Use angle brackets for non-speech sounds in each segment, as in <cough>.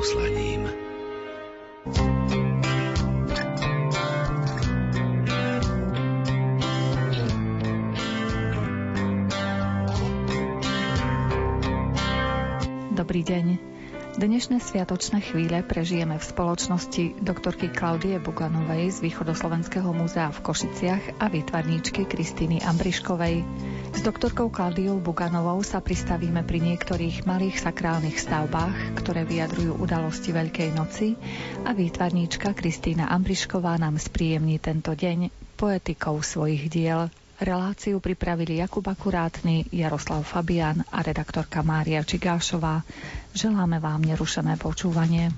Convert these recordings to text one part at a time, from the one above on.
poslaním. Dobrý deň. Dnešné sviatočné chvíle prežijeme v spoločnosti doktorky Klaudie Buganovej z Východoslovenského múzea v Košiciach a výtvarníčky Kristýny Ambriškovej. S doktorkou Klaudiou Buganovou sa pristavíme pri niektorých malých sakrálnych stavbách, ktoré vyjadrujú udalosti Veľkej noci a výtvarníčka Kristýna Ambrišková nám spríjemní tento deň poetikou svojich diel. Reláciu pripravili Jakub Akurátny, Jaroslav Fabian a redaktorka Mária Čigášová. Želáme vám nerušené počúvanie.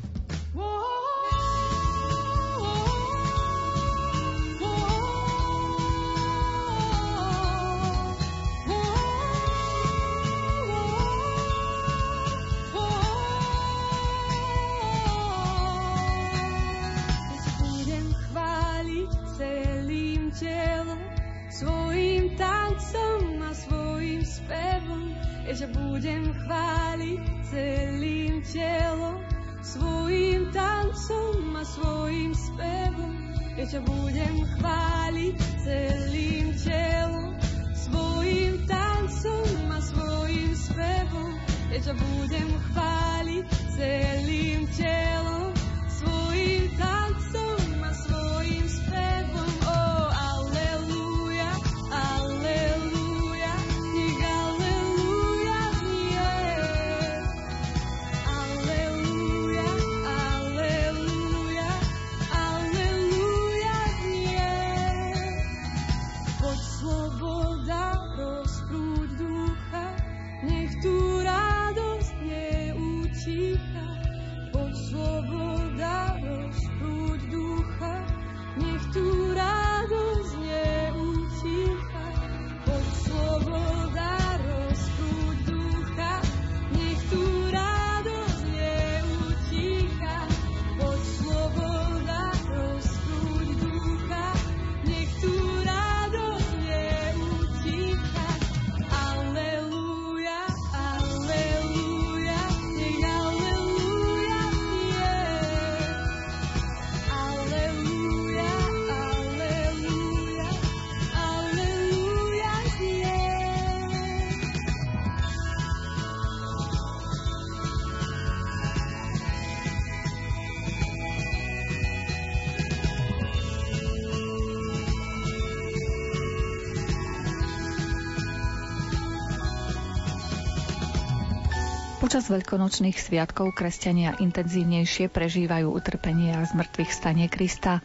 Počas veľkonočných sviatkov kresťania intenzívnejšie prežívajú utrpenie a zmrtvých stanie Krista.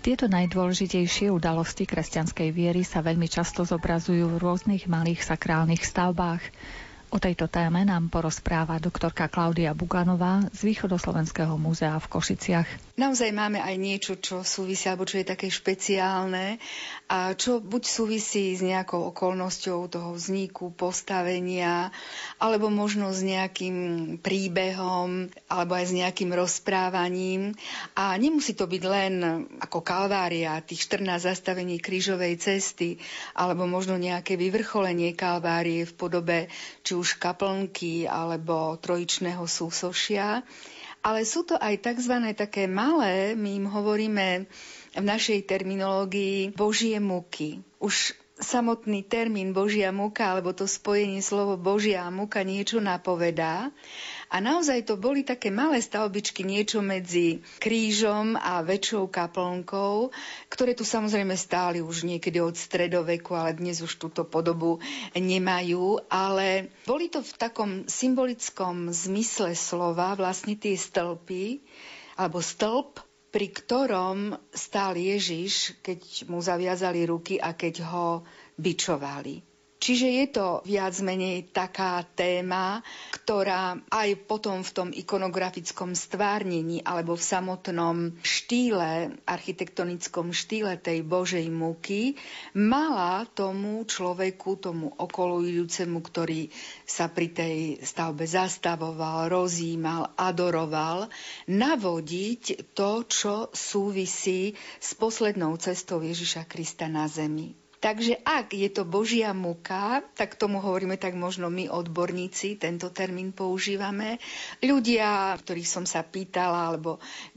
Tieto najdôležitejšie udalosti kresťanskej viery sa veľmi často zobrazujú v rôznych malých sakrálnych stavbách. O tejto téme nám porozpráva doktorka Klaudia Buganová z Východoslovenského múzea v Košiciach. Naozaj máme aj niečo, čo súvisí, alebo čo je také špeciálne a čo buď súvisí s nejakou okolnosťou toho vzniku, postavenia, alebo možno s nejakým príbehom, alebo aj s nejakým rozprávaním. A nemusí to byť len ako kalvária, tých 14 zastavení krížovej cesty, alebo možno nejaké vyvrcholenie kalvárie v podobe či už kaplnky alebo trojičného súsošia. Ale sú to aj tzv. také malé, my im hovoríme v našej terminológii Božie muky. Už samotný termín Božia muka, alebo to spojenie slovo Božia a muka niečo napovedá. A naozaj to boli také malé stavbičky, niečo medzi krížom a väčšou kaplnkou, ktoré tu samozrejme stáli už niekedy od stredoveku, ale dnes už túto podobu nemajú. Ale boli to v takom symbolickom zmysle slova vlastne tie stĺpy, alebo stĺp, pri ktorom stál Ježiš, keď mu zaviazali ruky a keď ho bičovali. Čiže je to viac menej taká téma, ktorá aj potom v tom ikonografickom stvárnení alebo v samotnom štýle, architektonickom štýle tej Božej múky mala tomu človeku, tomu okolujúcemu, ktorý sa pri tej stavbe zastavoval, rozímal, adoroval, navodiť to, čo súvisí s poslednou cestou Ježiša Krista na zemi. Takže ak je to Božia muka, tak tomu hovoríme tak možno my odborníci, tento termín používame. Ľudia, ktorých som sa pýtala, alebo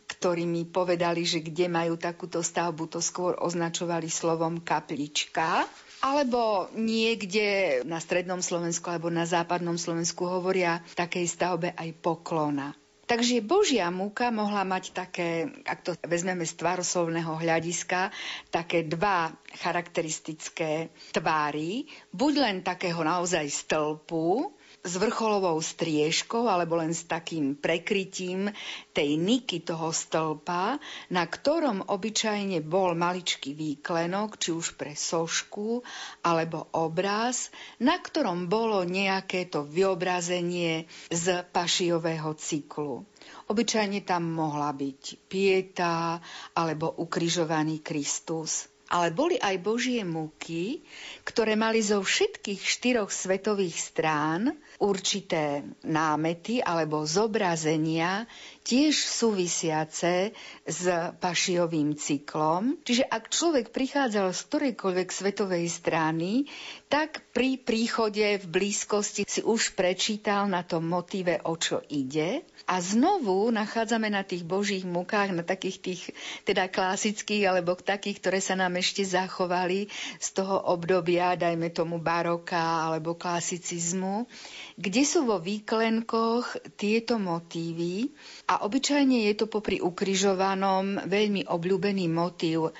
ktorí mi povedali, že kde majú takúto stavbu, to skôr označovali slovom kaplička. Alebo niekde na strednom Slovensku alebo na západnom Slovensku hovoria takej stavbe aj poklona. Takže Božia múka mohla mať také, ak to vezmeme z tvaroslovného hľadiska, také dva charakteristické tvári. Buď len takého naozaj stĺpu, s vrcholovou striežkou alebo len s takým prekrytím tej niky toho stĺpa, na ktorom obyčajne bol maličký výklenok, či už pre sošku alebo obraz, na ktorom bolo nejaké to vyobrazenie z pašiového cyklu. Obyčajne tam mohla byť pieta alebo ukrižovaný Kristus ale boli aj Božie múky, ktoré mali zo všetkých štyroch svetových strán určité námety alebo zobrazenia tiež súvisiace s pašiovým cyklom. Čiže ak človek prichádzal z ktorejkoľvek svetovej strany, tak pri príchode v blízkosti si už prečítal na tom motíve, o čo ide. A znovu nachádzame na tých božích mukách, na takých tých teda klasických, alebo takých, ktoré sa nám ešte zachovali z toho obdobia, dajme tomu baroka alebo klasicizmu, kde sú vo výklenkoch tieto motívy a obyčajne je to popri ukrižovanom veľmi obľúbený motív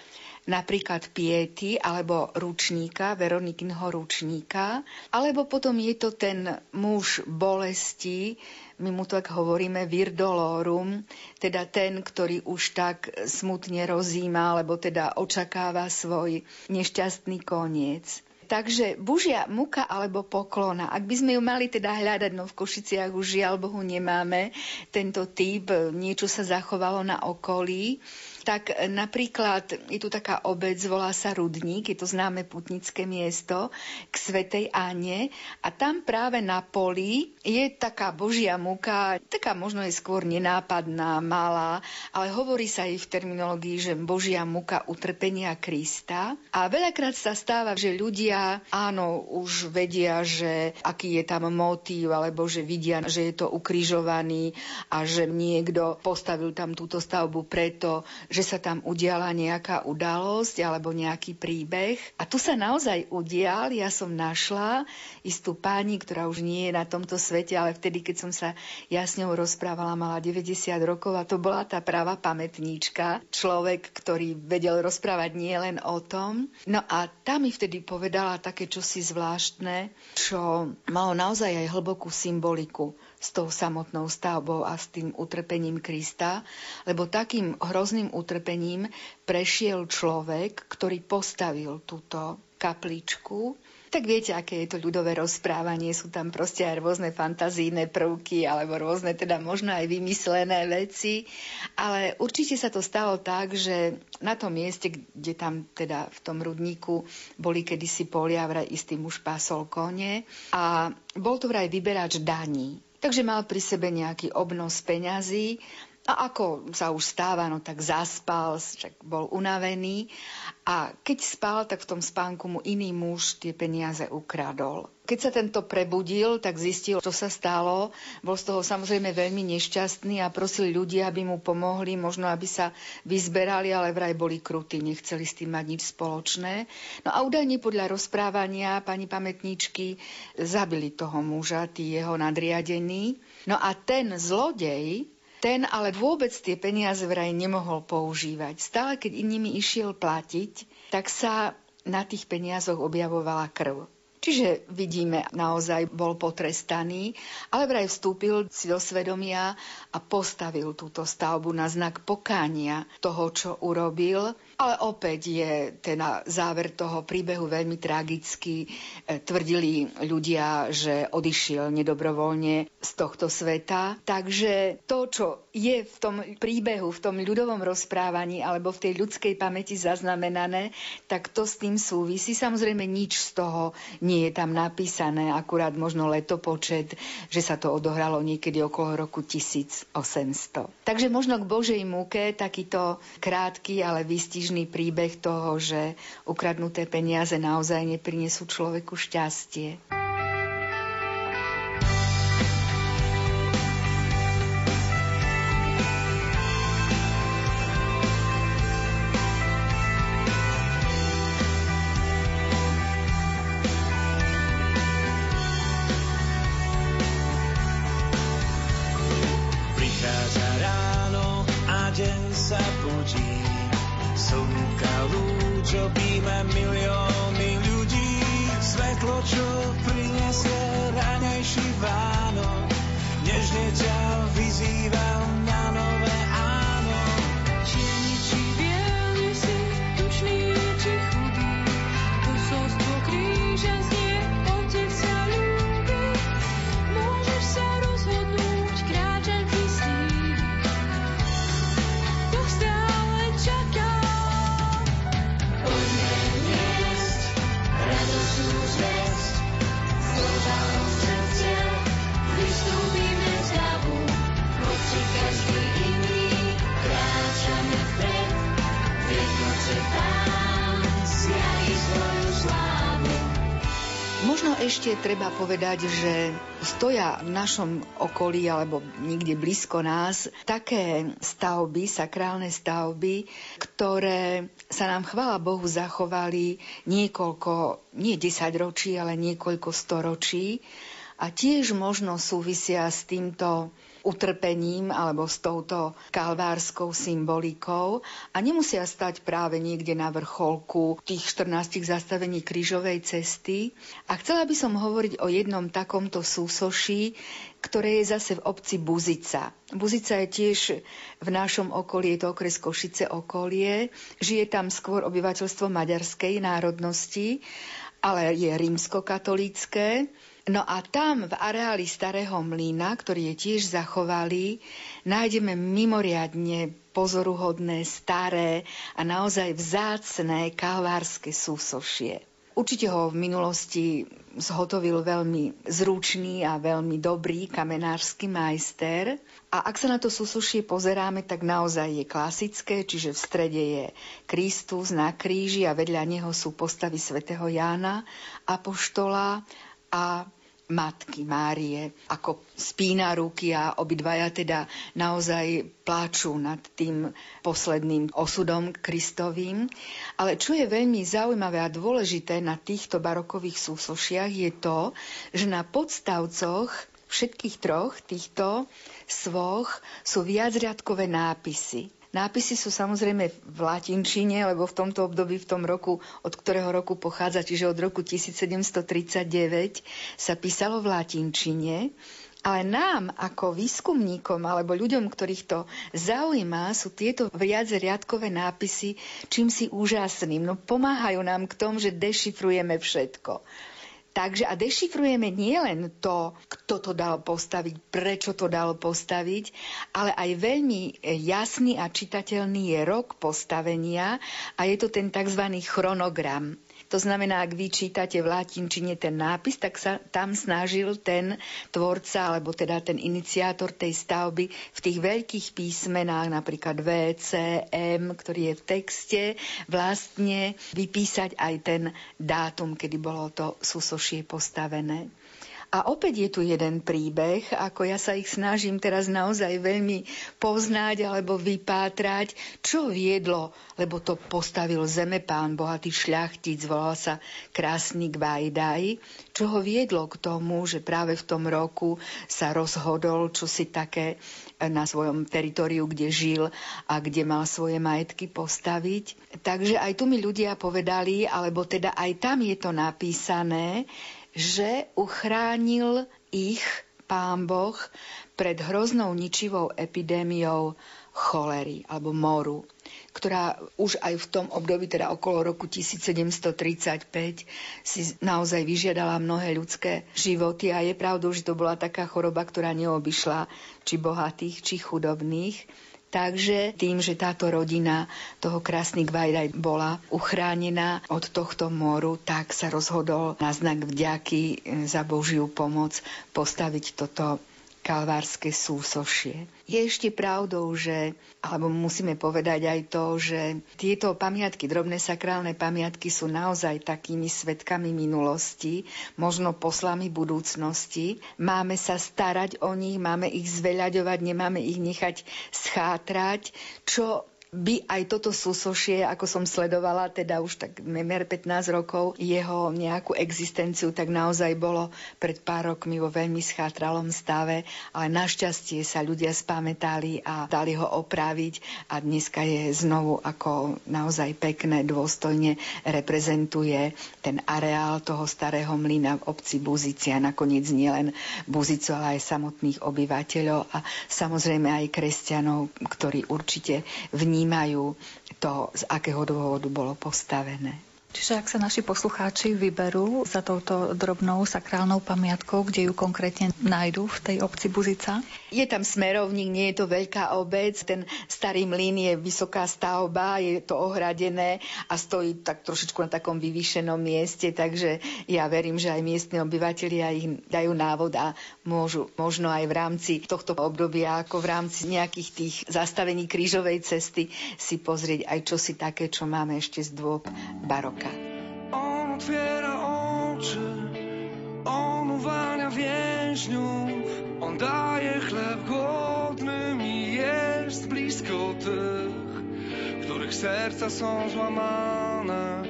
napríklad piety alebo ručníka, Veronikinho ručníka, alebo potom je to ten muž bolesti, my mu tak hovoríme virdolorum, teda ten, ktorý už tak smutne rozíma, alebo teda očakáva svoj nešťastný koniec. Takže Božia muka alebo poklona, ak by sme ju mali teda hľadať, no v Košiciach už žiaľ Bohu nemáme tento typ, niečo sa zachovalo na okolí, tak napríklad je tu taká obec, volá sa Rudník, je to známe putnické miesto k Svetej Ane. A tam práve na poli je taká božia muka, taká možno je skôr nenápadná, malá, ale hovorí sa jej v terminológii, že božia muka utrpenia Krista. A veľakrát sa stáva, že ľudia áno, už vedia, že aký je tam motív, alebo že vidia, že je to ukrižovaný a že niekto postavil tam túto stavbu preto, že že sa tam udiala nejaká udalosť alebo nejaký príbeh. A tu sa naozaj udial. Ja som našla istú pani, ktorá už nie je na tomto svete, ale vtedy, keď som sa ja s ňou rozprávala, mala 90 rokov a to bola tá práva pamätníčka. Človek, ktorý vedel rozprávať nie len o tom. No a tá mi vtedy povedala také čosi zvláštne, čo malo naozaj aj hlbokú symboliku s tou samotnou stavbou a s tým utrpením Krista, lebo takým hrozným utrpením prešiel človek, ktorý postavil túto kapličku. Tak viete, aké je to ľudové rozprávanie, sú tam proste aj rôzne fantazíne prvky alebo rôzne teda možno aj vymyslené veci, ale určite sa to stalo tak, že na tom mieste, kde tam teda v tom rudníku boli kedysi polia, vraj istý muž pásol kone a bol to vraj vyberač daní. Takže mal pri sebe nejaký obnos peňazí a ako sa už stáva, no tak zaspal, však bol unavený a keď spal, tak v tom spánku mu iný muž tie peniaze ukradol. Keď sa tento prebudil, tak zistil, čo sa stalo. Bol z toho samozrejme veľmi nešťastný a prosil ľudí, aby mu pomohli, možno aby sa vyzberali, ale vraj boli krutí, nechceli s tým mať nič spoločné. No a údajne podľa rozprávania pani pamätníčky zabili toho muža, tí jeho nadriadení. No a ten zlodej, ten ale vôbec tie peniaze vraj nemohol používať. Stále, keď inými išiel platiť, tak sa na tých peniazoch objavovala krv. Čiže vidíme, naozaj bol potrestaný, ale vraj vstúpil si do svedomia a postavil túto stavbu na znak pokánia toho, čo urobil ale opäť je ten záver toho príbehu veľmi tragický. E, tvrdili ľudia, že odišiel nedobrovoľne z tohto sveta. Takže to, čo je v tom príbehu, v tom ľudovom rozprávaní alebo v tej ľudskej pamäti zaznamenané, tak to s tým súvisí. Samozrejme nič z toho nie je tam napísané, akurát možno letopočet, že sa to odohralo niekedy okolo roku 1800. Takže možno k Božej múke takýto krátky, ale výstižný príbeh toho, že ukradnuté peniaze naozaj neprinesú človeku šťastie. Ešte treba povedať, že stoja v našom okolí alebo niekde blízko nás také stavby, sakrálne stavby, ktoré sa nám, chvala Bohu, zachovali niekoľko, nie 10 ročí, ale niekoľko storočí. A tiež možno súvisia s týmto utrpením alebo s touto kalvárskou symbolikou a nemusia stať práve niekde na vrcholku tých 14 zastavení krížovej cesty. A chcela by som hovoriť o jednom takomto súsoší, ktoré je zase v obci Buzica. Buzica je tiež v našom okolí, je to okres Košice okolie. Žije tam skôr obyvateľstvo maďarskej národnosti, ale je rímskokatolícké. No a tam v areáli Starého mlyna, ktorý je tiež zachovali, nájdeme mimoriadne pozoruhodné, staré a naozaj vzácné kalvárske súsošie. Určite ho v minulosti zhotovil veľmi zručný a veľmi dobrý kamenársky majster. A ak sa na to súsušie pozeráme, tak naozaj je klasické, čiže v strede je Kristus na kríži a vedľa neho sú postavy svätého Jána, Apoštola a matky Márie, ako spína ruky a obidvaja teda naozaj pláču nad tým posledným osudom Kristovým. Ale čo je veľmi zaujímavé a dôležité na týchto barokových súsošiach je to, že na podstavcoch všetkých troch týchto svoch sú viacriadkové nápisy. Nápisy sú samozrejme v latinčine, lebo v tomto období, v tom roku, od ktorého roku pochádza, čiže od roku 1739, sa písalo v latinčine. Ale nám, ako výskumníkom alebo ľuďom, ktorých to zaujíma, sú tieto viac riadkové nápisy čím si úžasným. No pomáhajú nám k tomu, že dešifrujeme všetko. Takže a dešifrujeme nielen to, kto to dal postaviť, prečo to dal postaviť, ale aj veľmi jasný a čitateľný je rok postavenia a je to ten tzv. chronogram. To znamená, ak vy čítate v latinčine ten nápis, tak sa tam snažil ten tvorca, alebo teda ten iniciátor tej stavby v tých veľkých písmenách, napríklad V, C, M, ktorý je v texte, vlastne vypísať aj ten dátum, kedy bolo to súsošie postavené. A opäť je tu jeden príbeh, ako ja sa ich snažím teraz naozaj veľmi poznať alebo vypátrať, čo viedlo, lebo to postavil zemepán, bohatý šľachtic, volal sa Krásny Gvajdaj, čo ho viedlo k tomu, že práve v tom roku sa rozhodol, čo si také na svojom teritoriu, kde žil a kde mal svoje majetky postaviť. Takže aj tu mi ľudia povedali, alebo teda aj tam je to napísané, že uchránil ich pán Boh pred hroznou ničivou epidémiou cholery alebo moru, ktorá už aj v tom období, teda okolo roku 1735, si naozaj vyžiadala mnohé ľudské životy a je pravdou, že to bola taká choroba, ktorá neobyšla či bohatých, či chudobných. Takže tým, že táto rodina toho krásny Gvajdaj bola uchránená od tohto moru, tak sa rozhodol na znak vďaky za Božiu pomoc postaviť toto kalvárske súsošie. Je ešte pravdou, že, alebo musíme povedať aj to, že tieto pamiatky, drobné sakrálne pamiatky sú naozaj takými svetkami minulosti, možno poslami budúcnosti. Máme sa starať o nich, máme ich zveľaďovať, nemáme ich nechať schátrať, čo by aj toto súsošie, ako som sledovala, teda už tak nemer 15 rokov, jeho nejakú existenciu, tak naozaj bolo pred pár rokmi vo veľmi schátralom stave, ale našťastie sa ľudia spamätali a dali ho opraviť a dneska je znovu ako naozaj pekné, dôstojne reprezentuje ten areál toho starého mlyna v obci Buzici a nakoniec nielen Buzicu, ale aj samotných obyvateľov a samozrejme aj kresťanov, ktorí určite vnímajú vnímajú to, z akého dôvodu bolo postavené. Čiže ak sa naši poslucháči vyberú za touto drobnou sakrálnou pamiatkou, kde ju konkrétne nájdu v tej obci Buzica? Je tam smerovník, nie je to veľká obec, ten starý mlyn je vysoká stavba, je to ohradené a stojí tak trošičku na takom vyvýšenom mieste, takže ja verím, že aj miestni obyvateľia ich dajú návod a môžu možno aj v rámci tohto obdobia, ako v rámci nejakých tých zastavení krížovej cesty si pozrieť aj čosi také, čo máme ešte z dôb barok On otwiera oczy, on uwalnia więźniów, on daje chleb głodnym i jest blisko tych, których serca są złamane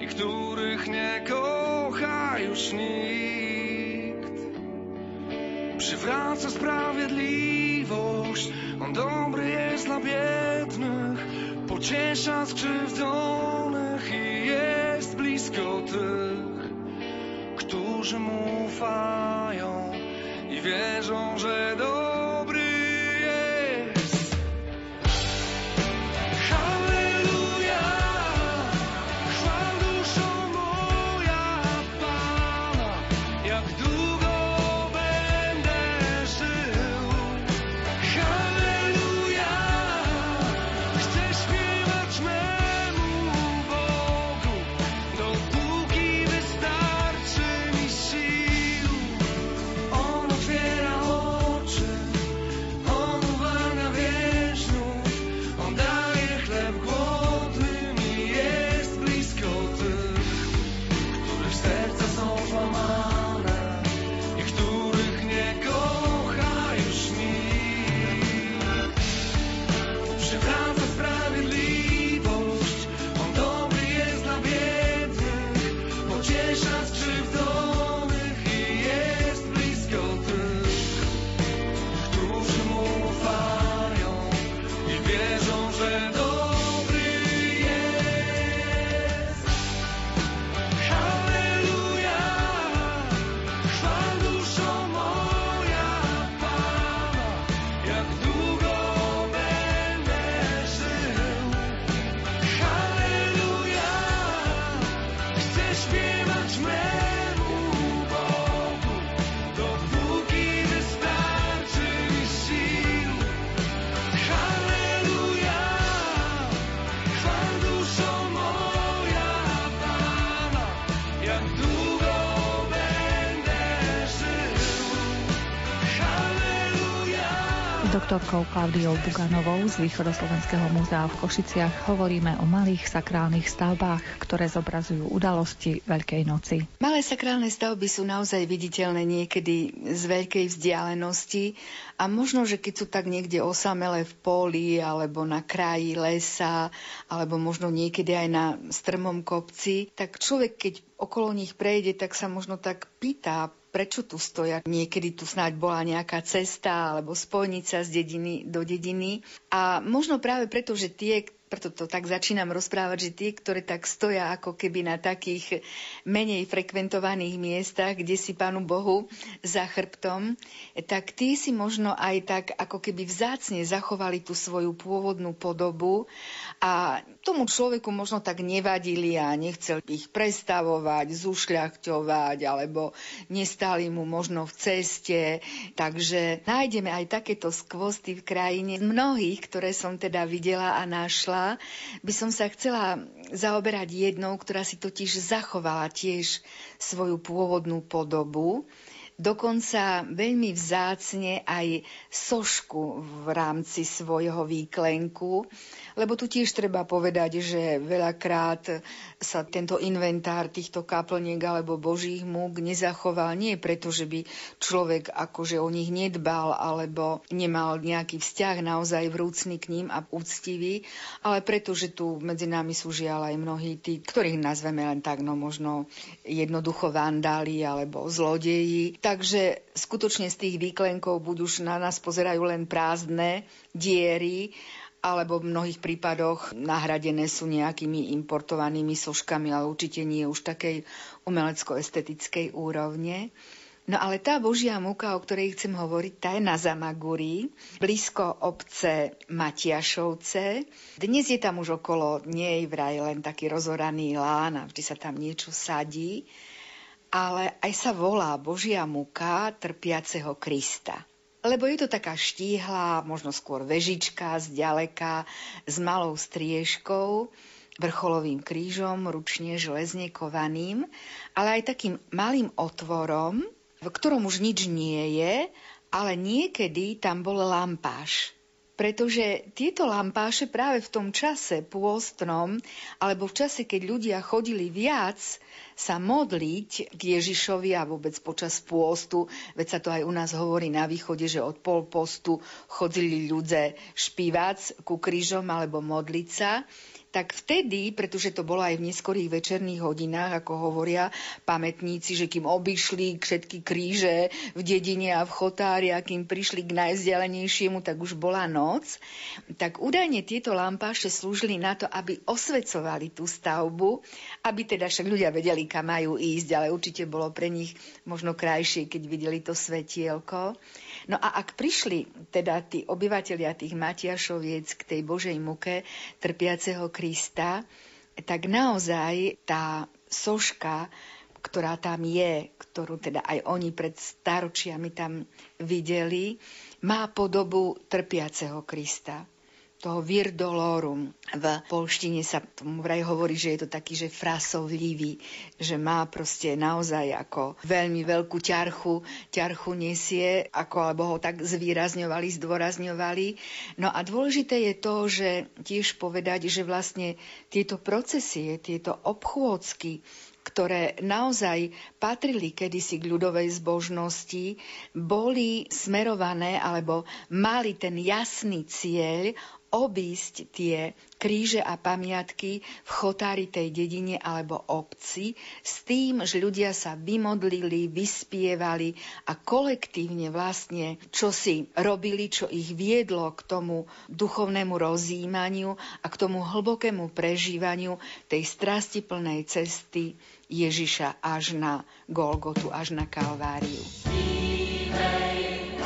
i których nie kocha już nikt. Przywraca sprawiedliwość, on dobry jest dla biednych, pociesza skrzywdzonych i jest blisko tych, którzy mu ufają i wierzą, że dobry doktorkou Klaudiou Buganovou z Východoslovenského múzea v Košiciach hovoríme o malých sakrálnych stavbách, ktoré zobrazujú udalosti Veľkej noci. Malé sakrálne stavby sú naozaj viditeľné niekedy z veľkej vzdialenosti a možno, že keď sú tak niekde osamelé v poli alebo na kraji lesa alebo možno niekedy aj na strmom kopci, tak človek, keď okolo nich prejde, tak sa možno tak pýta, prečo tu stoja. Niekedy tu snáď bola nejaká cesta alebo spojnica z dediny do dediny. A možno práve preto, že tie, preto to tak začínam rozprávať, že tí, ktorí tak stoja ako keby na takých menej frekventovaných miestach, kde si Pánu Bohu za chrbtom, tak tí si možno aj tak ako keby vzácne zachovali tú svoju pôvodnú podobu a tomu človeku možno tak nevadili a nechcel ich prestavovať, zušľachťovať alebo nestali mu možno v ceste. Takže nájdeme aj takéto skvosty v krajine. Mnohých, ktoré som teda videla a našla, by som sa chcela zaoberať jednou, ktorá si totiž zachovala tiež svoju pôvodnú podobu. Dokonca veľmi vzácne aj sošku v rámci svojho výklenku, lebo tu tiež treba povedať, že veľakrát sa tento inventár týchto kaplniek alebo božích múk nezachoval nie preto, že by človek akože o nich nedbal alebo nemal nejaký vzťah naozaj vrúcný k ním a úctivý, ale preto, že tu medzi nami sú žiaľ aj mnohí tí, ktorých nazveme len tak, no možno jednoducho vandáli alebo zlodeji. Takže skutočne z tých výklenkov buď už na nás pozerajú len prázdne diery, alebo v mnohých prípadoch nahradené sú nejakými importovanými soškami, ale určite nie už takej umelecko-estetickej úrovne. No ale tá Božia múka, o ktorej chcem hovoriť, tá je na Zamaguri, blízko obce Matiašovce. Dnes je tam už okolo nej vraj len taký rozoraný lán a vždy sa tam niečo sadí. Ale aj sa volá Božia múka trpiaceho Krista lebo je to taká štíhla, možno skôr vežička z ďaleka, s malou striežkou, vrcholovým krížom, ručne železne kovaným, ale aj takým malým otvorom, v ktorom už nič nie je, ale niekedy tam bol lampáš. Pretože tieto lampáše práve v tom čase pôstnom, alebo v čase, keď ľudia chodili viac sa modliť k Ježišovi a vôbec počas pôstu, veď sa to aj u nás hovorí na východe, že od pol postu chodili ľudia špívať ku krížom alebo modliť sa, tak vtedy, pretože to bolo aj v neskorých večerných hodinách, ako hovoria pamätníci, že kým obišli všetky kríže v dedine a v chotári a kým prišli k najvzdialenejšiemu, tak už bola noc, tak údajne tieto lampáše slúžili na to, aby osvecovali tú stavbu, aby teda však ľudia vedeli, kam majú ísť, ale určite bolo pre nich možno krajšie, keď videli to svetielko. No a ak prišli teda tí obyvateľia tých Matiašoviec k tej Božej muke trpiaceho Krista, tak naozaj tá soška, ktorá tam je, ktorú teda aj oni pred staročiami tam videli, má podobu trpiaceho Krista toho virdolorum. V polštine sa tomu vraj hovorí, že je to taký, že frasovlivý, že má proste naozaj ako veľmi veľkú ťarchu, ťarchu nesie, ako alebo ho tak zvýrazňovali, zdôrazňovali. No a dôležité je to, že tiež povedať, že vlastne tieto procesie, tieto obchôdzky, ktoré naozaj patrili kedysi k ľudovej zbožnosti, boli smerované alebo mali ten jasný cieľ obísť tie kríže a pamiatky v chotári tej dedine alebo obci s tým, že ľudia sa vymodlili, vyspievali a kolektívne vlastne čo si robili, čo ich viedlo k tomu duchovnému rozjímaniu a k tomu hlbokému prežívaniu tej strastiplnej cesty Ježiša až na Golgotu, až na Kalváriu. Spívej,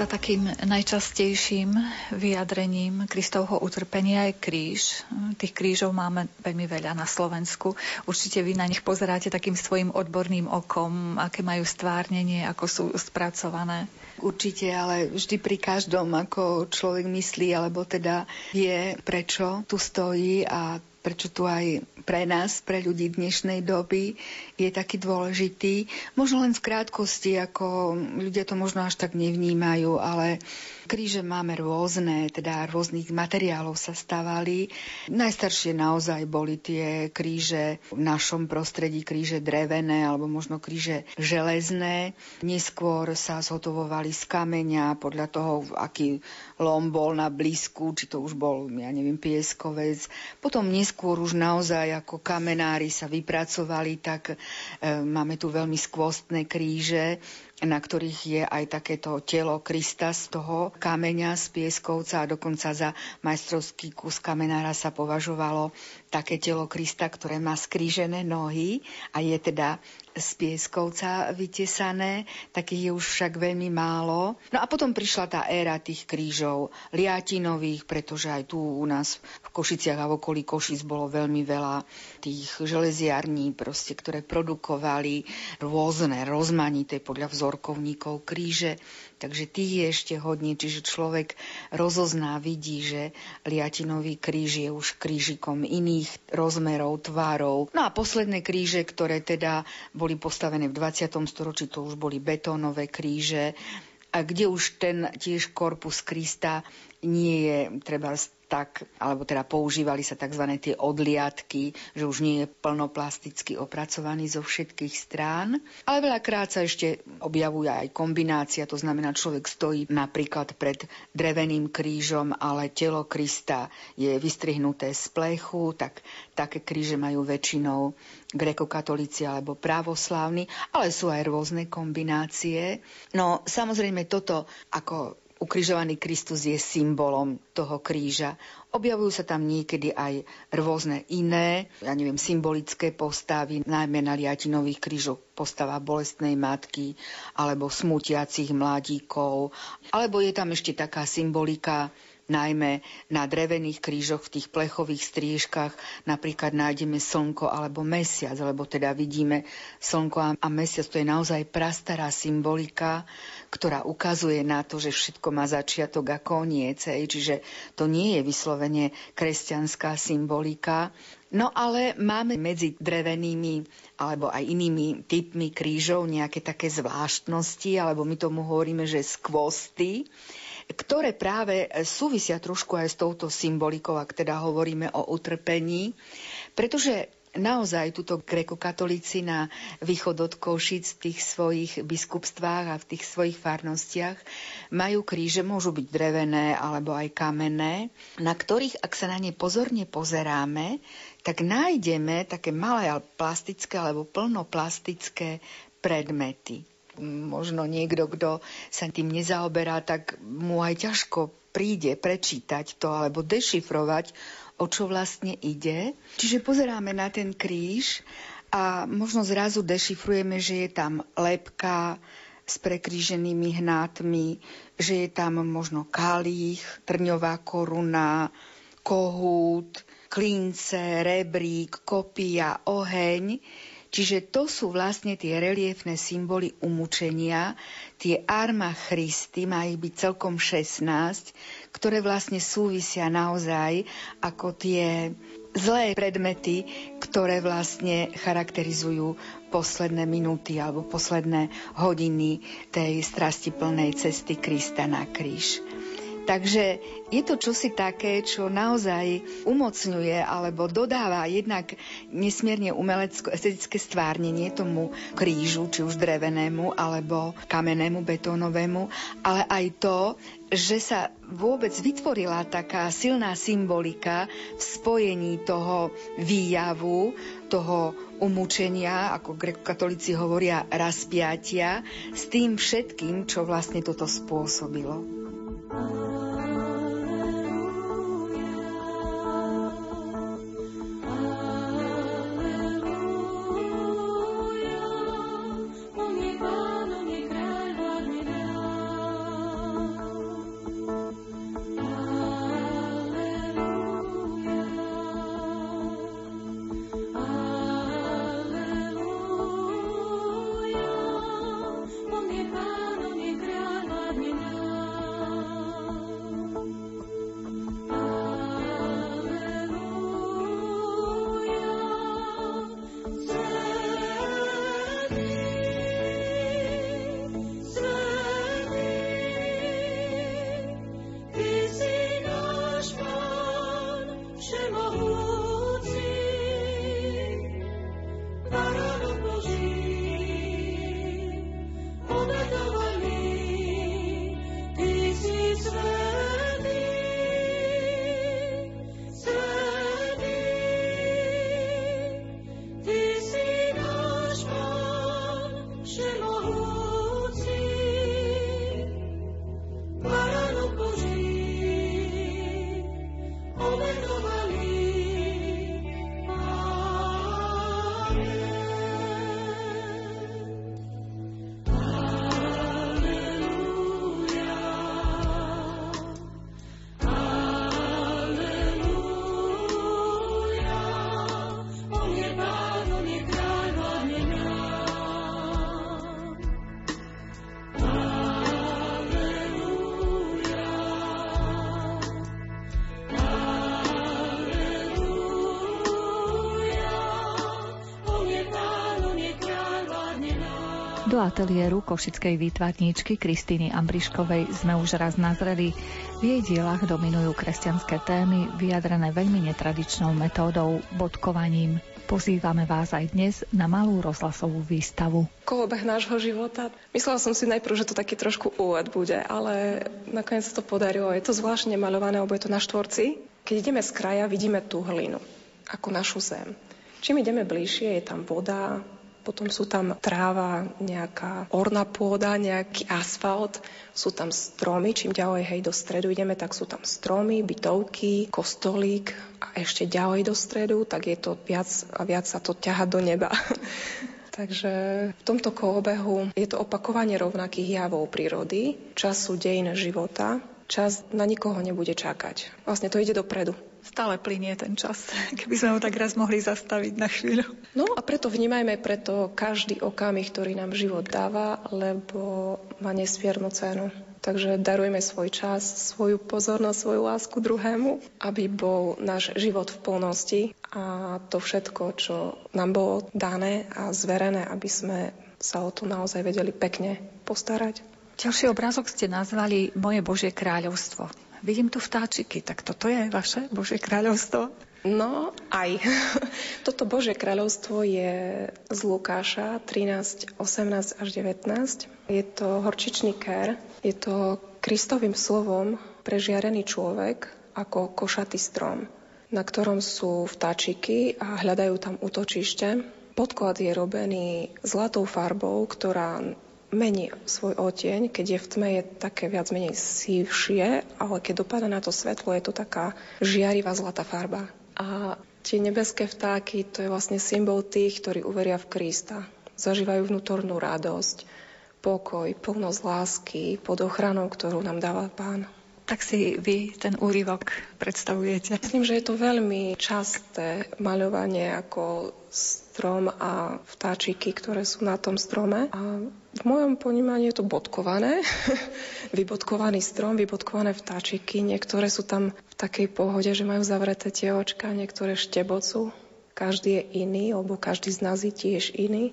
sa takým najčastejším vyjadrením Kristovho utrpenia je kríž. Tých krížov máme veľmi veľa na Slovensku. Určite vy na nich pozeráte takým svojim odborným okom, aké majú stvárnenie, ako sú spracované. Určite, ale vždy pri každom, ako človek myslí, alebo teda vie, prečo tu stojí a prečo tu aj pre nás, pre ľudí dnešnej doby je taký dôležitý. Možno len v krátkosti, ako ľudia to možno až tak nevnímajú, ale kríže máme rôzne, teda rôznych materiálov sa stavali. Najstaršie naozaj boli tie kríže v našom prostredí, kríže drevené alebo možno kríže železné. Neskôr sa zhotovovali z kameňa podľa toho, aký lom bol na blízku, či to už bol, ja neviem, pieskovec. Potom neskôr už naozaj ako kamenári sa vypracovali, tak e, máme tu veľmi skvostné kríže, na ktorých je aj takéto telo Krista z toho kameňa, z pieskovca a dokonca za majstrovský kus kamenára sa považovalo také telo Krista, ktoré má skrížené nohy a je teda z pieskovca vytesané, takých je už však veľmi málo. No a potom prišla tá éra tých krížov liatinových, pretože aj tu u nás v Košiciach a v okolí Košic bolo veľmi veľa tých železiarní, proste, ktoré produkovali rôzne, rozmanité podľa vzorkovníkov kríže. Takže tých je ešte hodne, čiže človek rozozná, vidí, že liatinový kríž je už krížikom iných rozmerov, tvárov. No a posledné kríže, ktoré teda boli postavené v 20. storočí, to už boli betónové kríže, a kde už ten tiež korpus Krista nie je treba tak, alebo teda používali sa tzv. tie odliadky, že už nie je plnoplasticky opracovaný zo všetkých strán. Ale veľakrát sa ešte objavuje aj kombinácia, to znamená, človek stojí napríklad pred dreveným krížom, ale telo Krista je vystrihnuté z plechu, tak také kríže majú väčšinou grekokatolíci alebo pravoslávni, ale sú aj rôzne kombinácie. No samozrejme toto ako ukrižovaný Kristus je symbolom toho kríža. Objavujú sa tam niekedy aj rôzne iné, ja neviem, symbolické postavy, najmä na liatinových krížoch postava bolestnej matky alebo smutiacich mladíkov. Alebo je tam ešte taká symbolika najmä na drevených krížoch v tých plechových striežkach napríklad nájdeme slnko alebo mesiac, lebo teda vidíme slnko a mesiac, to je naozaj prastará symbolika, ktorá ukazuje na to, že všetko má začiatok a koniec, čiže to nie je vyslovene kresťanská symbolika, No ale máme medzi drevenými alebo aj inými typmi krížov nejaké také zvláštnosti, alebo my tomu hovoríme, že skvosty ktoré práve súvisia trošku aj s touto symbolikou, ak teda hovoríme o utrpení, pretože naozaj túto grekokatolíci na východ od Košic v tých svojich biskupstvách a v tých svojich farnostiach majú kríže, môžu byť drevené alebo aj kamenné, na ktorých, ak sa na ne pozorne pozeráme, tak nájdeme také malé plastické alebo plnoplastické predmety možno niekto, kto sa tým nezaoberá, tak mu aj ťažko príde prečítať to alebo dešifrovať, o čo vlastne ide. Čiže pozeráme na ten kríž a možno zrazu dešifrujeme, že je tam lepka s prekríženými hnátmi, že je tam možno kalích, trňová koruna, kohút, klince, rebrík, kopia, oheň Čiže to sú vlastne tie reliefné symboly umúčenia, tie arma Christy, má ich byť celkom 16, ktoré vlastne súvisia naozaj ako tie zlé predmety, ktoré vlastne charakterizujú posledné minúty alebo posledné hodiny tej strasti plnej cesty Krista na kríž. Takže je to čosi také, čo naozaj umocňuje alebo dodáva jednak nesmierne umelecko-estetické stvárnenie tomu krížu, či už drevenému alebo kamennému, betónovému, ale aj to, že sa vôbec vytvorila taká silná symbolika v spojení toho výjavu, toho umúčenia, ako grekokatolíci hovoria, raspiatia, s tým všetkým, čo vlastne toto spôsobilo. Do ateliéru košickej výtvarníčky Kristýny Ambriškovej sme už raz nazreli. V jej dielach dominujú kresťanské témy, vyjadrené veľmi netradičnou metódou, bodkovaním. Pozývame vás aj dnes na malú rozhlasovú výstavu. Kolobeh nášho života. Myslela som si najprv, že to taký trošku úvod bude, ale nakoniec sa to podarilo. Je to zvláštne malované, lebo je to na štvorci. Keď ideme z kraja, vidíme tú hlinu, ako našu zem. Čím ideme bližšie, je tam voda, potom sú tam tráva, nejaká orná pôda, nejaký asfalt, sú tam stromy, čím ďalej hej do stredu ideme, tak sú tam stromy, bytovky, kostolík a ešte ďalej do stredu, tak je to viac a viac sa to ťaha do neba. <laughs> Takže v tomto kolobehu je to opakovanie rovnakých javov prírody, času dejin života. Čas na nikoho nebude čakať. Vlastne to ide dopredu stále plinie ten čas, <laughs> keby sme ho tak raz mohli zastaviť na chvíľu. No a preto vnímajme preto každý okamih, ktorý nám život dáva, lebo má nesmiernu cenu. Takže darujme svoj čas, svoju pozornosť, svoju lásku druhému, aby bol náš život v plnosti a to všetko, čo nám bolo dané a zverené, aby sme sa o to naozaj vedeli pekne postarať. Ďalší obrázok ste nazvali Moje Božie kráľovstvo. Vidím tu vtáčiky, tak toto je vaše Božie kráľovstvo? No, aj. <laughs> Toto Božie kráľovstvo je z Lukáša 13, 18 až 19. Je to horčičný ker, je to Kristovým slovom prežiarený človek ako košatý strom, na ktorom sú vtáčiky a hľadajú tam útočište. Podklad je robený zlatou farbou, ktorá mení svoj oteň, keď je v tme, je také viac menej sívšie, ale keď dopadá na to svetlo, je to taká žiarivá zlatá farba. A tie nebeské vtáky, to je vlastne symbol tých, ktorí uveria v Krista. Zažívajú vnútornú radosť, pokoj, plnosť lásky pod ochranou, ktorú nám dáva Pán. Tak si vy ten úryvok predstavujete? Myslím, že je to veľmi časté maľovanie ako strom a vtáčiky, ktoré sú na tom strome. A v mojom ponímaní je to bodkované. <laughs> Vybodkovaný strom, vybodkované vtáčiky. Niektoré sú tam v takej pohode, že majú zavreté tie očka, niektoré štebocú. Každý je iný, lebo každý z nás je tiež iný.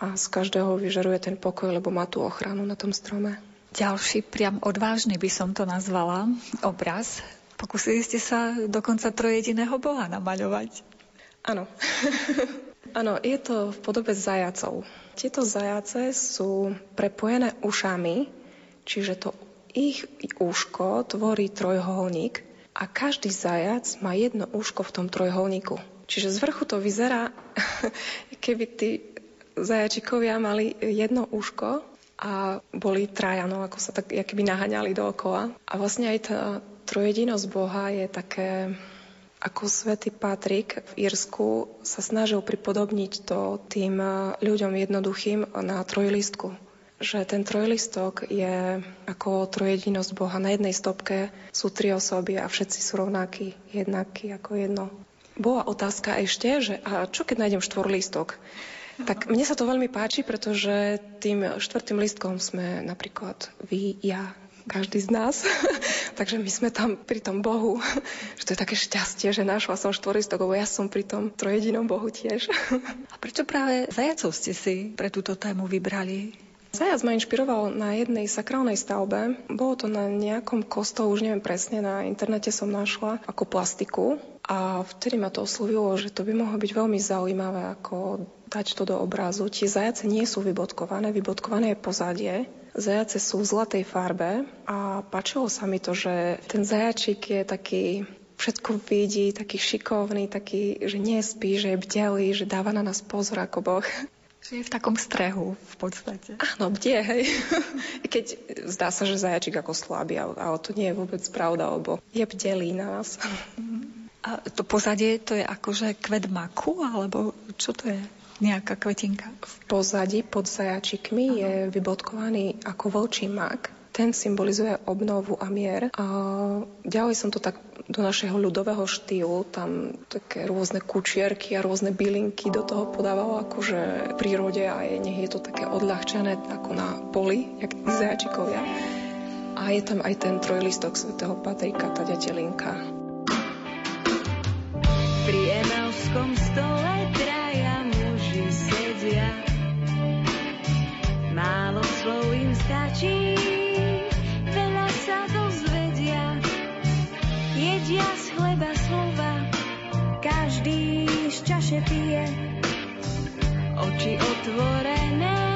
A z každého vyžaruje ten pokoj, lebo má tú ochranu na tom strome. Ďalší, priam odvážny by som to nazvala, obraz. Pokúsili ste sa dokonca trojediného boha namaľovať. Áno. <laughs> Áno, je to v podobe zajacov. Tieto zajace sú prepojené ušami, čiže to ich úško tvorí trojholník a každý zajac má jedno úško v tom trojholníku. Čiže z vrchu to vyzerá, <laughs> keby tí zajačikovia mali jedno úško a boli traja, no ako sa tak keby naháňali dookola. A vlastne aj tá trojedinosť Boha je také, ako svätý Patrik v Írsku sa snažil pripodobniť to tým ľuďom jednoduchým na trojlistku. Že ten trojlistok je ako trojedinosť Boha. Na jednej stopke sú tri osoby a všetci sú rovnakí, jednakí ako jedno. Bola otázka ešte, že a čo keď nájdem štvorlistok? Tak mne sa to veľmi páči, pretože tým štvrtým listkom sme napríklad vy, ja, každý z nás. <laughs> Takže my sme tam pri tom Bohu, <laughs> že to je také šťastie, že našla som štvoristok, lebo ja som pri tom trojedinom Bohu tiež. <laughs> A prečo práve zajacov ste si pre túto tému vybrali? Zajac ma inšpiroval na jednej sakrálnej stavbe. Bolo to na nejakom kostole, už neviem presne, na internete som našla ako plastiku. A vtedy ma to oslovilo, že to by mohlo byť veľmi zaujímavé, ako dať to do obrazu. Tie zajace nie sú vybodkované, vybodkované je pozadie. Zajace sú v zlatej farbe a páčilo sa mi to, že ten zajačik je taký všetko vidí, taký šikovný, taký, že nespí, že je bdelý, že dáva na nás pozor ako Boh. Že je v takom strehu v podstate. Áno, bdie, hej. Keď zdá sa, že zajačik ako slabý, ale to nie je vôbec pravda, lebo je bdelý na nás. A to pozadie, to je akože kvet maku, alebo čo to je? Nejaká kvetinka? V pozadí pod zajačikmi Aha. je vybodkovaný ako vlčí mak. Ten symbolizuje obnovu a mier. A ďalej som to tak do našeho ľudového štýlu, tam také rôzne kučierky a rôzne bylinky do toho podával akože v prírode a je, nech je to také odľahčené ako na poli, jak tí zajačikovia. A je tam aj ten trojlistok svätého Patrika, tá ďatelinka. Pri Emelskom stole málo slov im stačí, veľa sa dozvedia, jedia z chleba slova, každý z čaše pije, oči otvorené,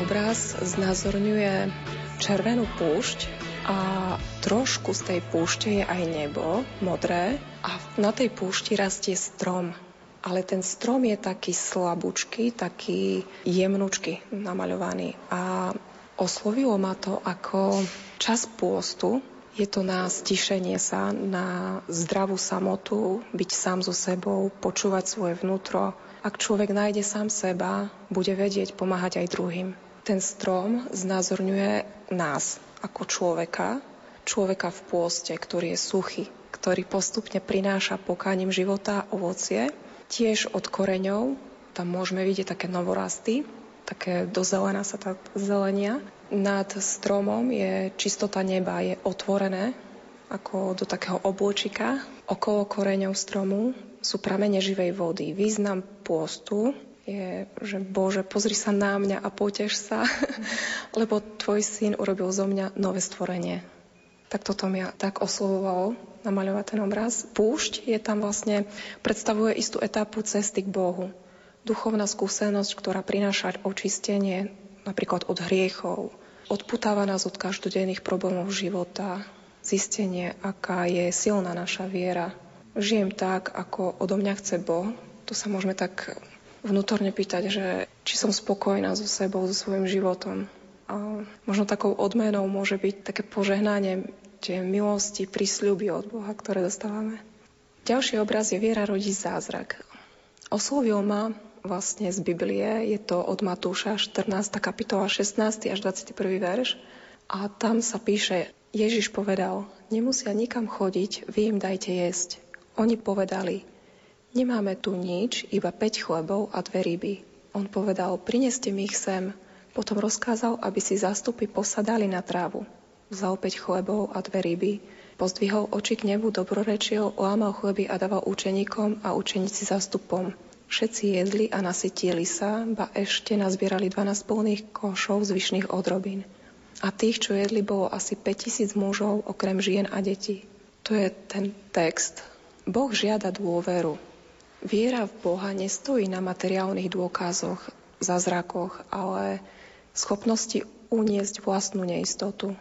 obraz znázorňuje červenú púšť a trošku z tej púšte je aj nebo, modré a na tej púšti rastie strom. Ale ten strom je taký slabúčky, taký jemnúčky namaľovaný. A oslovilo ma to ako čas pôstu. Je to na stišenie sa, na zdravú samotu, byť sám so sebou, počúvať svoje vnútro. Ak človek nájde sám seba, bude vedieť pomáhať aj druhým. Ten strom znázorňuje nás ako človeka, človeka v pôste, ktorý je suchý, ktorý postupne prináša pokáním života ovocie. Tiež od koreňov, tam môžeme vidieť také novorasty, také dozelená sa tá zelenia. Nad stromom je čistota neba, je otvorené ako do takého obločika. Okolo koreňov stromu sú pramene živej vody. Význam pôstu je, že Bože, pozri sa na mňa a potež sa, <laughs> lebo tvoj syn urobil zo mňa nové stvorenie. Tak toto mňa tak oslovovalo namaľovať ten obraz. Púšť je tam vlastne, predstavuje istú etapu cesty k Bohu. Duchovná skúsenosť, ktorá prináša očistenie napríklad od hriechov, odputáva nás od každodenných problémov života, zistenie, aká je silná naša viera. Žijem tak, ako odo mňa chce Boh. Tu sa môžeme tak vnútorne pýtať, že či som spokojná so sebou, so svojím životom. A možno takou odmenou môže byť také požehnanie tie milosti, prísľuby od Boha, ktoré dostávame. Ďalší obraz je Viera rodí zázrak. Oslovil ma vlastne z Biblie, je to od Matúša 14. kapitola 16. až 21. verš. A tam sa píše, Ježiš povedal, nemusia nikam chodiť, vy im dajte jesť. Oni povedali, nemáme tu nič, iba 5 chlebov a dve ryby. On povedal, prineste mi ich sem. Potom rozkázal, aby si zástupy posadali na trávu. Vzal 5 chlebov a dve ryby, pozdvihol oči k nebu, dobrorečil, lámal chleby a dával učeníkom a učeníci zástupom. Všetci jedli a nasytili sa, ba ešte nazbierali 12 plných košov zvyšných odrobín. A tých, čo jedli, bolo asi 5000 mužov, okrem žien a detí. To je ten text. Boh žiada dôveru. Viera v Boha nestojí na materiálnych dôkazoch, zázrakoch, ale schopnosti uniesť vlastnú neistotu.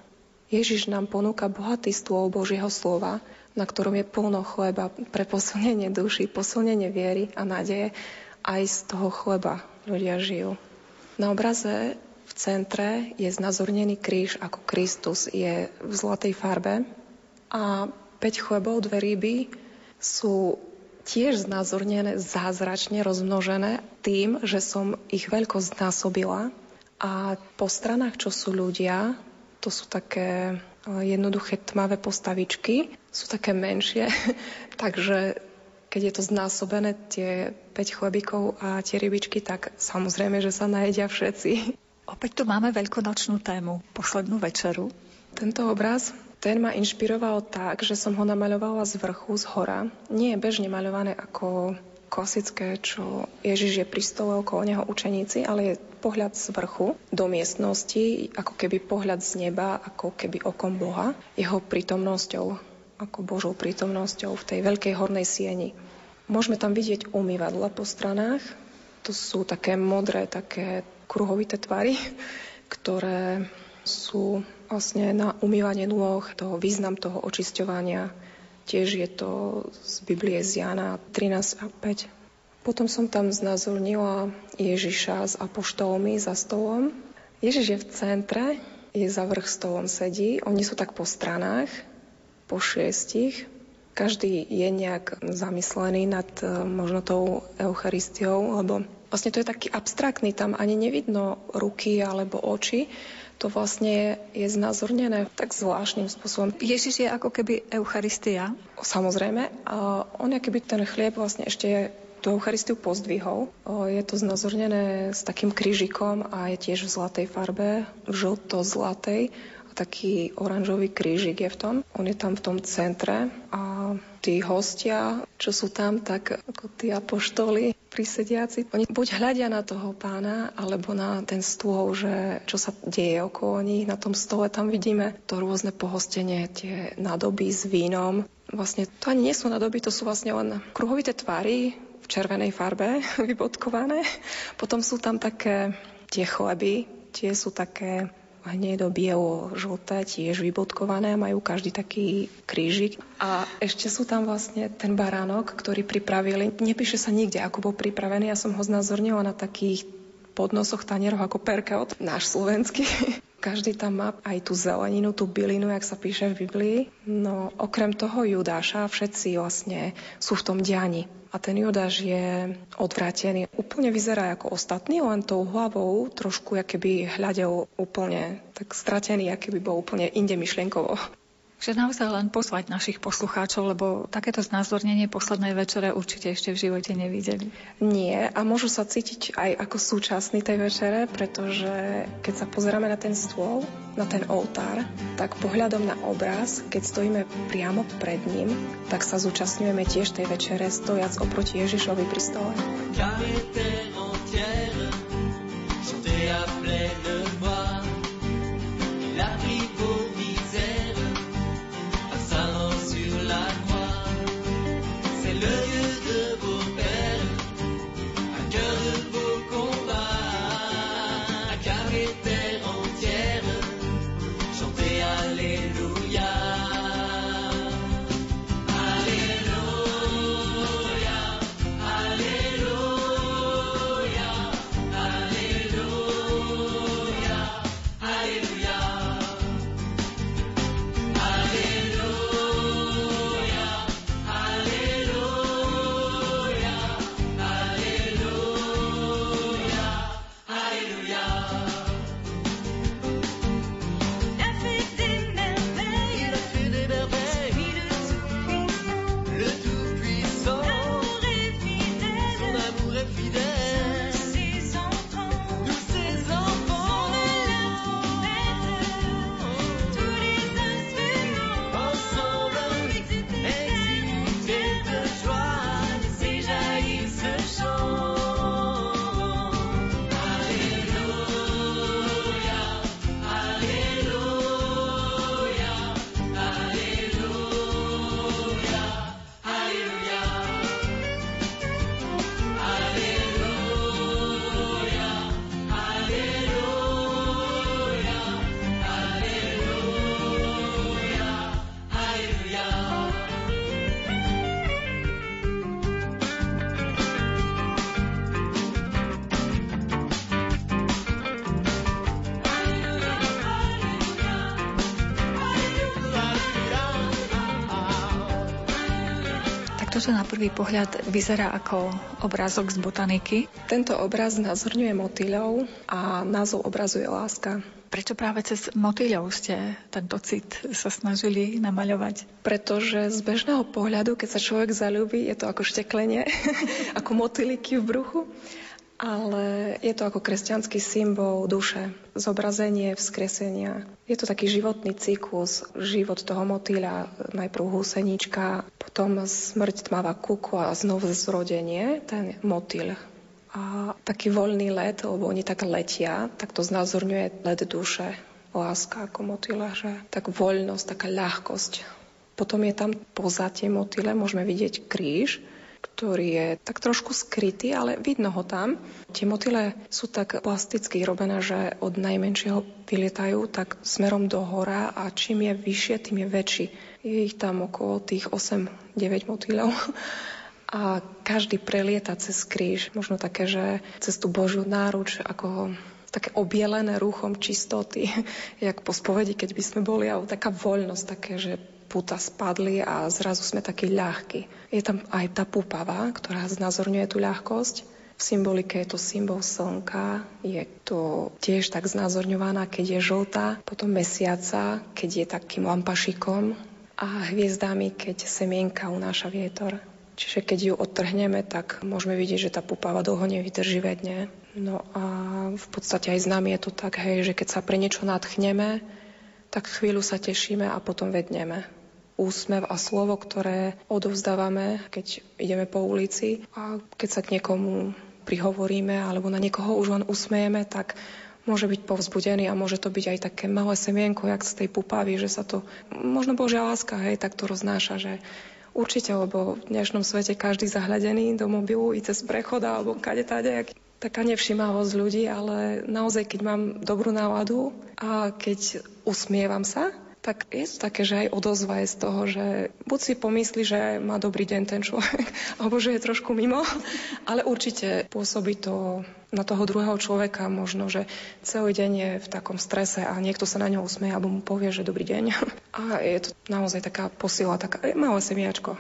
Ježiš nám ponúka bohatý stôl Božieho slova, na ktorom je plno chleba pre posilnenie duši, posilnenie viery a nádeje. Aj z toho chleba ľudia žijú. Na obraze v centre je znazornený kríž ako Kristus je v zlatej farbe a 5 chlebov, dve ryby sú tiež znázornené zázračne rozmnožené tým, že som ich veľkosť násobila. A po stranách, čo sú ľudia, to sú také eh, jednoduché tmavé postavičky, sú také menšie, <laughs> takže keď je to znásobené, tie 5 chlebíkov a tie rybičky, tak samozrejme, že sa najedia všetci. Opäť tu máme veľkonočnú tému, poslednú večeru. Tento obraz ten ma inšpiroval tak, že som ho namaľovala z vrchu, z hora. Nie je bežne maľované ako klasické, čo Ježiš je pri stole okolo neho učeníci, ale je pohľad z vrchu do miestnosti, ako keby pohľad z neba, ako keby okom Boha, jeho prítomnosťou, ako Božou prítomnosťou v tej veľkej hornej sieni. Môžeme tam vidieť umývadla po stranách. To sú také modré, také kruhovité tvary, <laughs> ktoré sú vlastne na umývanie nôh, toho význam toho očisťovania. Tiež je to z Biblie z Jana 13 a 5. Potom som tam znázornila Ježiša s apoštolmi za stolom. Ježiš je v centre, je za vrch stolom sedí. Oni sú tak po stranách, po šiestich. Každý je nejak zamyslený nad e, možno tou Eucharistiou, lebo vlastne to je taký abstraktný, tam ani nevidno ruky alebo oči, to vlastne je znázornené tak zvláštnym spôsobom. Ježiš je ako keby Eucharistia? Samozrejme. A on je keby ten chlieb vlastne ešte tú Eucharistiu pozdvihol. Je to znázornené s takým krížikom a je tiež v zlatej farbe, žlto-zlatej taký oranžový krížik je v tom. On je tam v tom centre a tí hostia, čo sú tam, tak ako tí apoštoli prisediaci, oni buď hľadia na toho pána, alebo na ten stôl, že čo sa deje okolo nich. Na tom stole tam vidíme to rôzne pohostenie, tie nádoby s vínom. Vlastne to ani nie sú nádoby, to sú vlastne len kruhovité tvary v červenej farbe, <laughs> vybodkované. Potom sú tam také tie chleby, tie sú také hnedo, bielo, žlté, tiež vybodkované, majú každý taký krížik. A ešte sú tam vlastne ten baránok, ktorý pripravili. Nepíše sa nikde, ako bol pripravený. Ja som ho znázornila na takých podnosoch tanierov ako perkeot, náš slovenský. Každý tam má aj tú zeleninu, tú bylinu, jak sa píše v Biblii. No okrem toho Judáša všetci vlastne sú v tom diani. A ten Judáš je odvrátený. Úplne vyzerá ako ostatný, len tou hlavou trošku, keby hľadel úplne tak stratený, by bol úplne inde myšlienkovo že naozaj len pozvať našich poslucháčov, lebo takéto znázornenie poslednej večere určite ešte v živote nevideli. Nie a môžu sa cítiť aj ako súčasný tej večere, pretože keď sa pozeráme na ten stôl, na ten oltár, tak pohľadom na obraz, keď stojíme priamo pred ním, tak sa zúčastňujeme tiež tej večere stojac oproti Ježišovi pri stole. Toto na prvý pohľad vyzerá ako obrázok z botaniky. Tento obraz nazorňuje motýľov a názov obrazu je láska. Prečo práve cez motýľov ste tento cit sa snažili namaľovať? Pretože z bežného pohľadu, keď sa človek zalúbi, je to ako šteklenie, <laughs> ako motýliky v bruchu ale je to ako kresťanský symbol duše, zobrazenie vzkresenia. Je to taký životný cyklus, život toho motýľa, najprv húseníčka, potom smrť tmavá kuku a znovu zrodenie, ten motýľ. A taký voľný let, lebo oni tak letia, tak to znázorňuje let duše, láska ako motýľa, že tak voľnosť, taká ľahkosť. Potom je tam poza tie motýle, môžeme vidieť kríž, ktorý je tak trošku skrytý, ale vidno ho tam. Tie motyle sú tak plasticky robené, že od najmenšieho vylietajú tak smerom do hora a čím je vyššie, tým je väčší. Je ich tam okolo tých 8-9 motýľov. <laughs> A každý prelieta cez kríž, možno také, že cez tú Božiu náruč, ako také obielené rúchom čistoty, <laughs> jak po spovedi, keď by sme boli, alebo taká voľnosť, také, že puta spadli a zrazu sme takí ľahkí. Je tam aj tá pupava, ktorá znázorňuje tú ľahkosť. V symbolike je to symbol slnka, je to tiež tak znázorňovaná, keď je žltá, potom mesiaca, keď je takým lampašikom a hviezdami, keď semienka unáša vietor. Čiže keď ju odtrhneme, tak môžeme vidieť, že tá pupava dlho nevydrží vedne. No a v podstate aj s nami je to tak, hej, že keď sa pre niečo nadchneme, tak chvíľu sa tešíme a potom vedneme úsmev a slovo, ktoré odovzdávame, keď ideme po ulici. A keď sa k niekomu prihovoríme alebo na niekoho už len usmejeme, tak môže byť povzbudený a môže to byť aj také malé semienko, jak z tej pupavy, že sa to, možno Božia láska, hej, tak to roznáša, že určite, lebo v dnešnom svete každý zahľadený do mobilu i cez prechod alebo kade tade, taká nevšimavosť ľudí, ale naozaj, keď mám dobrú náladu a keď usmievam sa, tak je to také, že aj odozva je z toho, že buď si pomyslí, že má dobrý deň ten človek, <laughs> alebo že je trošku mimo, ale určite pôsobí to na toho druhého človeka možno, že celý deň je v takom strese a niekto sa na ňo usmeje alebo mu povie, že dobrý deň. <laughs> A je to naozaj taká posila, taká malé semiačko.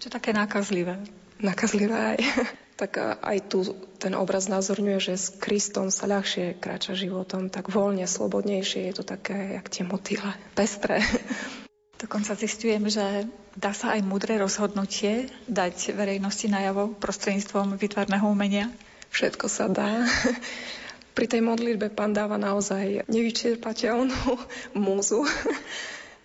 Čo také nákazlivé. Nákazlivé aj <laughs> tak aj tu ten obraz názorňuje, že s Kristom sa ľahšie kráča životom, tak voľne, slobodnejšie, je to také, jak tie motýle, pestré. <laughs> Dokonca zistujem, že dá sa aj múdre rozhodnutie dať verejnosti najavo prostredníctvom vytvarného umenia. Všetko sa dá. Pri tej modlitbe pán dáva naozaj nevyčerpateľnú <laughs> múzu.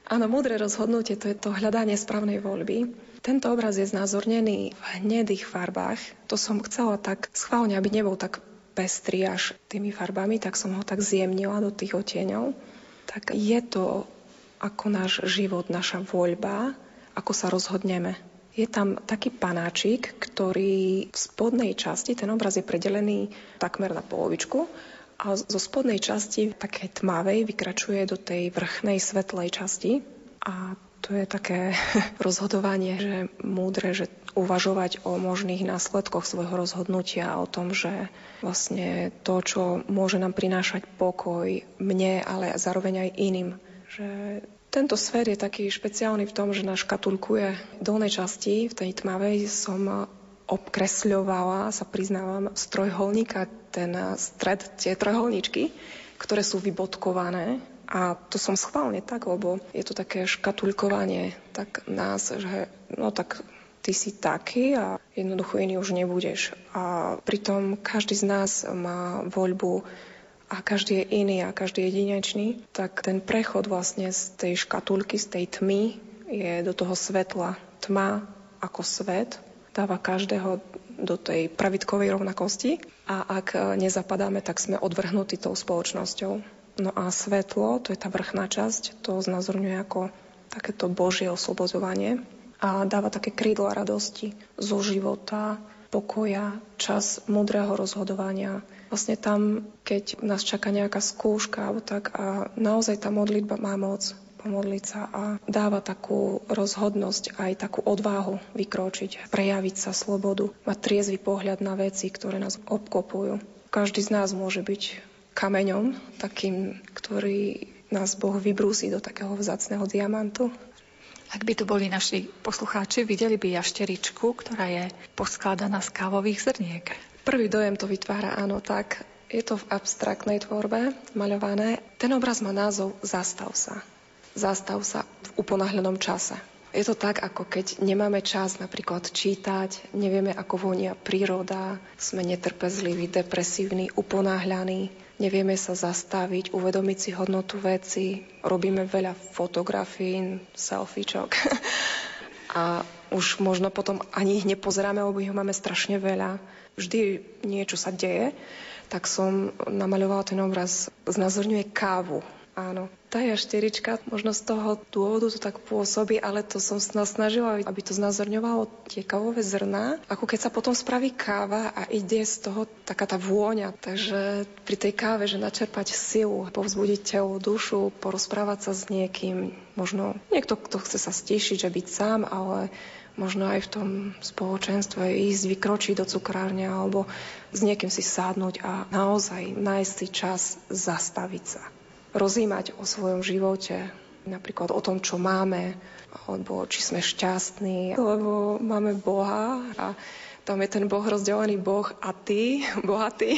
Áno, múdre rozhodnutie to je to hľadanie správnej voľby. Tento obraz je znázornený v hnedých farbách. To som chcela tak schválne, aby nebol tak pestrý až tými farbami, tak som ho tak zjemnila do tých otieňov. Tak je to ako náš život, naša voľba, ako sa rozhodneme. Je tam taký panáčik, ktorý v spodnej časti, ten obraz je predelený takmer na polovičku, a zo spodnej časti, také tmavej, vykračuje do tej vrchnej svetlej časti. A to je také <laughs> rozhodovanie, že múdre, že uvažovať o možných následkoch svojho rozhodnutia, o tom, že vlastne to, čo môže nám prinášať pokoj mne, ale zároveň aj iným. Že tento sfér je taký špeciálny v tom, že nás škatulkuje. V dolnej časti, v tej tmavej, som obkresľovala, sa priznávam, z trojholníka ten stred, tie trojholníčky, ktoré sú vybodkované a to som schválne tak, lebo je to také škatulkovanie tak nás, že no tak ty si taký a jednoducho iný už nebudeš. A pritom každý z nás má voľbu a každý je iný a každý je jedinečný, tak ten prechod vlastne z tej škatulky, z tej tmy je do toho svetla. Tma ako svet dáva každého do tej pravitkovej rovnakosti a ak nezapadáme, tak sme odvrhnutí tou spoločnosťou. No a svetlo, to je tá vrchná časť, to znázorňuje ako takéto Božie oslobodzovanie a dáva také krídla radosti zo života, pokoja, čas múdreho rozhodovania. Vlastne tam, keď nás čaká nejaká skúška alebo tak a naozaj tá modlitba má moc pomodliť sa a dáva takú rozhodnosť, aj takú odvahu vykročiť, prejaviť sa slobodu, mať triezvy pohľad na veci, ktoré nás obkopujú. Každý z nás môže byť kameňom, takým, ktorý nás Boh vybrúsi do takého vzácného diamantu. Ak by tu boli naši poslucháči, videli by jašteričku, ktorá je poskladaná z kávových zrniek. Prvý dojem to vytvára, áno, tak. Je to v abstraktnej tvorbe maľované. Ten obraz má názov Zastav sa. Zastav sa v uponáhľanom čase. Je to tak, ako keď nemáme čas napríklad čítať, nevieme, ako vonia príroda, sme netrpezliví, depresívni, uponáhľaní, nevieme sa zastaviť, uvedomiť si hodnotu veci, robíme veľa fotografií, selfiečok <laughs> a už možno potom ani ich nepozeráme, lebo ich máme strašne veľa. Vždy niečo sa deje, tak som namaľovala ten obraz, znázorňuje kávu Áno. Tá jašterička, možno z toho dôvodu to tak pôsobí, ale to som sa snažila, aby to znázorňovalo tie kávové zrná, ako keď sa potom spraví káva a ide z toho taká tá vôňa. Takže pri tej káve, že načerpať silu, povzbudiť telo, dušu, porozprávať sa s niekým, možno niekto, kto chce sa stíšiť, že byť sám, ale možno aj v tom spoločenstve ísť, vykročiť do cukrárne alebo s niekým si sadnúť a naozaj nájsť si čas zastaviť sa rozímať o svojom živote, napríklad o tom, čo máme, alebo či sme šťastní, lebo máme Boha a tam je ten Boh rozdelený Boh a ty, <laughs> bohatý,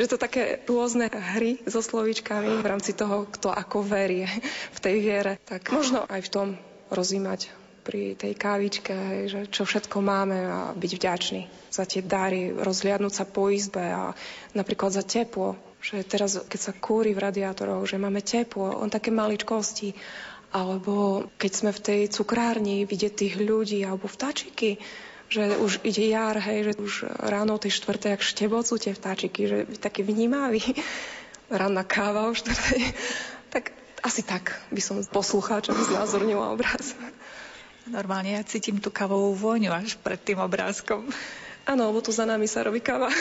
že to také rôzne hry so slovíčkami v rámci toho, kto ako verí v tej viere. Tak možno aj v tom rozímať pri tej kávičke, že čo všetko máme a byť vďačný za tie dary, rozhliadnúť sa po izbe a napríklad za teplo, že teraz, keď sa kúri v radiátoroch, že máme teplo, on také maličkosti, alebo keď sme v tej cukrárni, vidieť tých ľudí, alebo vtáčiky, že už ide jar, hej, že už ráno o tej štvrtej, ak štebocú tie vtáčiky, že taký vnímavý. <laughs> Ranná káva o štvrtej. <laughs> Tak asi tak by som poslucháčom znázornila obraz. Normálne ja cítim tú kávovú vôňu až pred tým obrázkom. Áno, lebo tu za nami sa robí káva. <laughs>